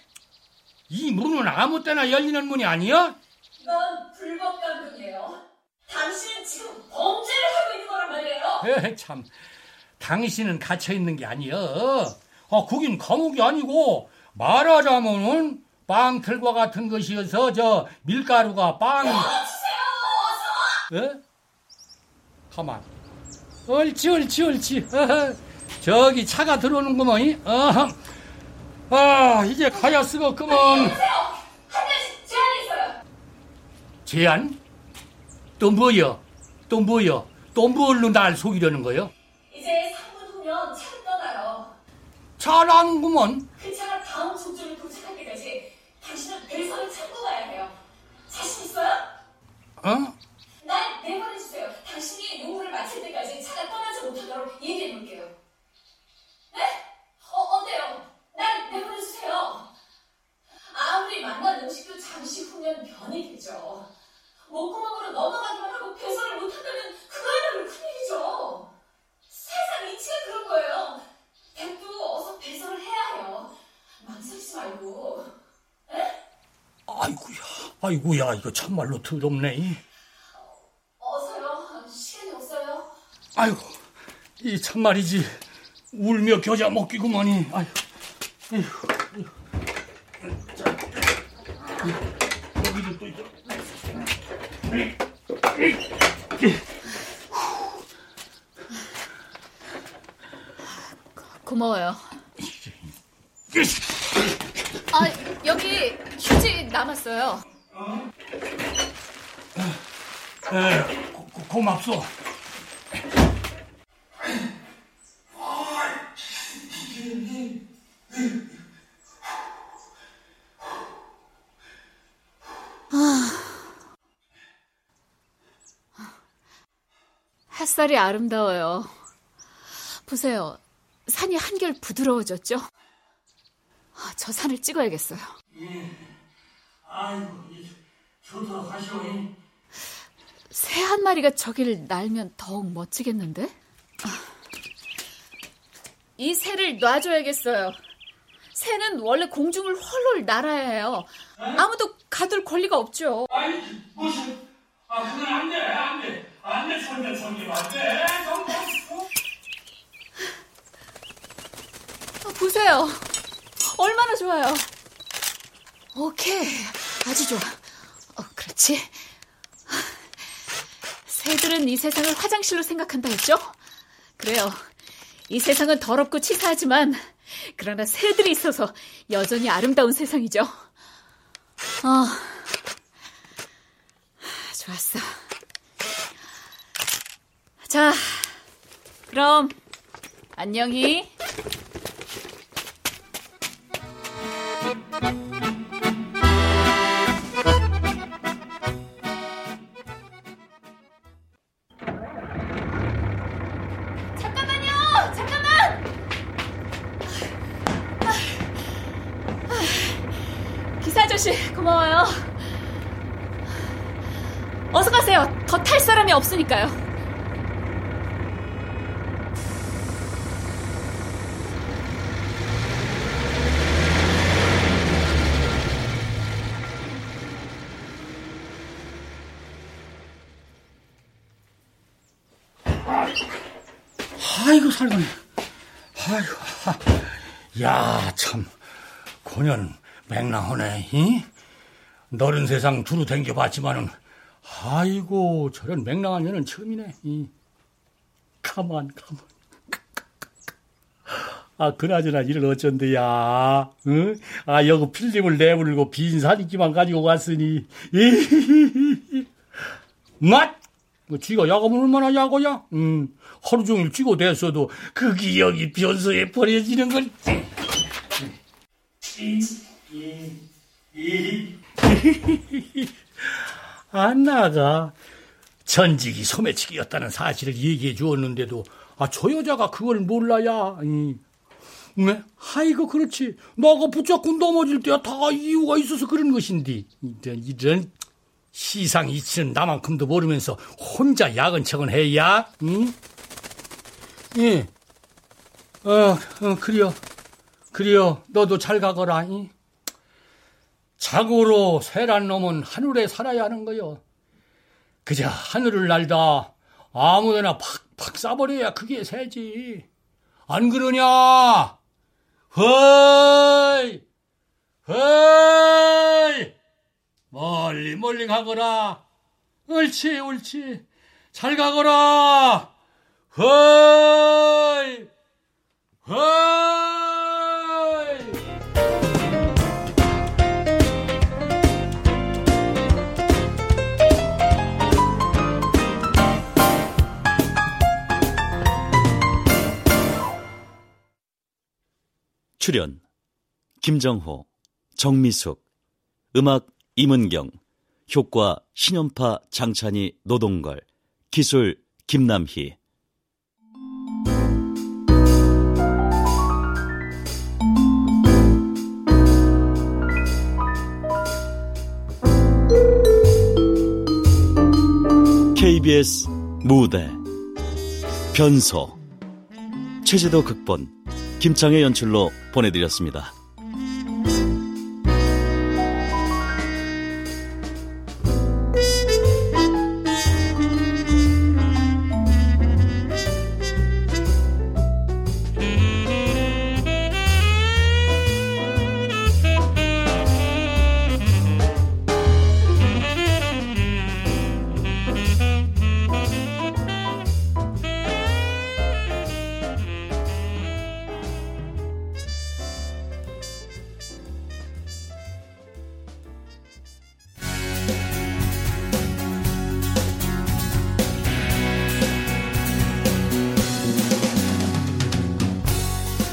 이 문은 아무 때나 열리는 문이 아니야? 이건 불법 감금이에요. 당신은 지금 범죄를 하고 있는 거란 말이에요. 에이, 참. 당신은 갇혀 있는 게 아니여. 아, 거긴 감옥이 아니고 말하자면은 빵틀과 같은 것이어서 저 밀가루가 빵. 주세요. 어서. 에? 가만. 옳지, 옳지, 옳지. 어허. [LAUGHS] 저기 차가 들어오는구먼. 이? 어허. 아, 이제 가야 쓰겠구먼. 제안? 또 뭐여? 또 뭐여? 또 뭘로 날 속이려는 거요? 이제 3분 후면 차를 떠나요. 잘하는구먼. 그 차가 다음 종점에 도착할 때까지 당신은 배선을 참고 가야 해요. 자신 있어요? 어? 날 내보내주세요. 당신이 용무를 마칠 때까지 차가 떠나지 못하도록 얘기해놓을게요. 네? 어, 어때요? 날 내보내주세요. 아무리 만난 음식도 잠시 후면 변이 되죠. 목구멍으로 넘어가기만 하고 배선을 못한다면 그거야말로 큰일이죠. 세상 이치가 그런 거예요. 백도 어서 배선을 해야 해요. 망설이지 말고. 에? 아이고야, 아이고야, 이거 참말로 더럽네. 어서요. 시간이 없어요. 아이고, 이 참말이지. 울며 겨자 먹기구먼이. 아이고, 아이고. 자, 이, 여기도 또 이. 고마워요. 이. 아, 여기 휴지 남았어요. 에, 고, 고, 고맙소. 햇살이 아름다워요. 보세요. 산이 한결 부드러워졌죠? 아, 저 산을 찍어야겠어요. 아이고, 좋다 하시오니. 새한 마리가 저기를 날면 더욱 멋지겠는데? 아. 이 새를 놔줘야겠어요. 새는 원래 공중을 홀홀 날아야 해요. 아무도 가둘 권리가 없죠. 아니, 무슨, 아, 그건 안 돼, 안 돼. 안 돼, 절대 절대 안 돼. 아, 보세요. 얼마나 좋아요. 오케이. 아주 좋아. 어, 그렇지. 새들은 이 세상을 화장실로 생각한다 했죠? 그래요. 이 세상은 더럽고 치사하지만, 그러나 새들이 있어서 여전히 아름다운 세상이죠. 어, 좋았어. 자, 그럼, 안녕히. 기사 아저씨, 고마워요. 어서 가세요. 더 탈 사람이 없으니까요. 아이고 살겠네. 아이고, 야 참, 고년 맹랑하네. 이? 너른 세상 두루 댕겨봤지만은, 아이고 저런 맹랑한 년은 처음이네. 이. 가만 가만. 아, 그나저나 일을 어쩐데야, 응? 아, 여기 필름을 내불고 빈 사진기만 가지고 왔으니, 맛! 뭐, 지가 야가면 얼마나 야고야? 응. 하루 종일 쥐고 됐어도 그 기억이 변소에 버려지는 걸. [LAUGHS] 안나가 전직이 소매치기였다는 사실을 얘기해 주었는데도 아 저 여자가 그걸 몰라야. 네? 아이고 그렇지. 너가 붙잡고 넘어질 때야 다 이유가 있어서 그런 것인데 이런, 이런 시상 이치는 나만큼도 모르면서 혼자 야근 척은 해야. 응? 예. 어, 어 그래요. 그래요. 너도 잘 가거라. 이? 자고로 새란 놈은 하늘에 살아야 하는 거요. 그저 하늘을 날다 아무데나 팍팍 쏴버려야 그게 새지. 안 그러냐? 허이! 허이! 멀리 멀리 가거라. 옳지, 옳지. 잘 가거라. 허이! 출연 김정호, 정미숙, 음악 임은경, 효과 신연파 장찬희 노동걸, 기술 김남희. KBS 무대 변소 최재도 극본 김창의 연출로 보내드렸습니다.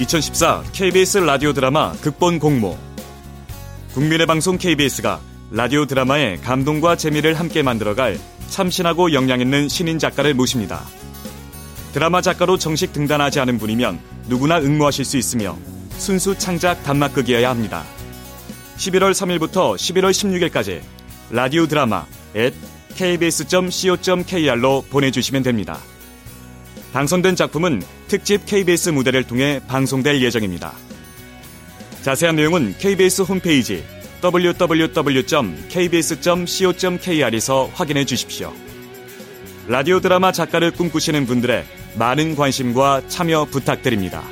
(2014) KBS 라디오 드라마 극본 공모 국민의 방송 KBS가 라디오 드라마의 감동과 재미를 함께 만들어갈 참신하고 역량 있는 신인 작가를 모십니다. 드라마 작가로 정식 등단하지 않은 분이면 누구나 응모하실 수 있으며 순수 창작 단막극이어야 합니다. 11월 3일부터 11월 16일까지 라디오 드라마 at kbs.co.kr로 보내주시면 됩니다. 당선된 작품은 특집 KBS 무대를 통해 방송될 예정입니다. 자세한 내용은 KBS 홈페이지 www.kbs.co.kr에서 확인해 주십시오. 라디오 드라마 작가를 꿈꾸시는 분들의 많은 관심과 참여 부탁드립니다.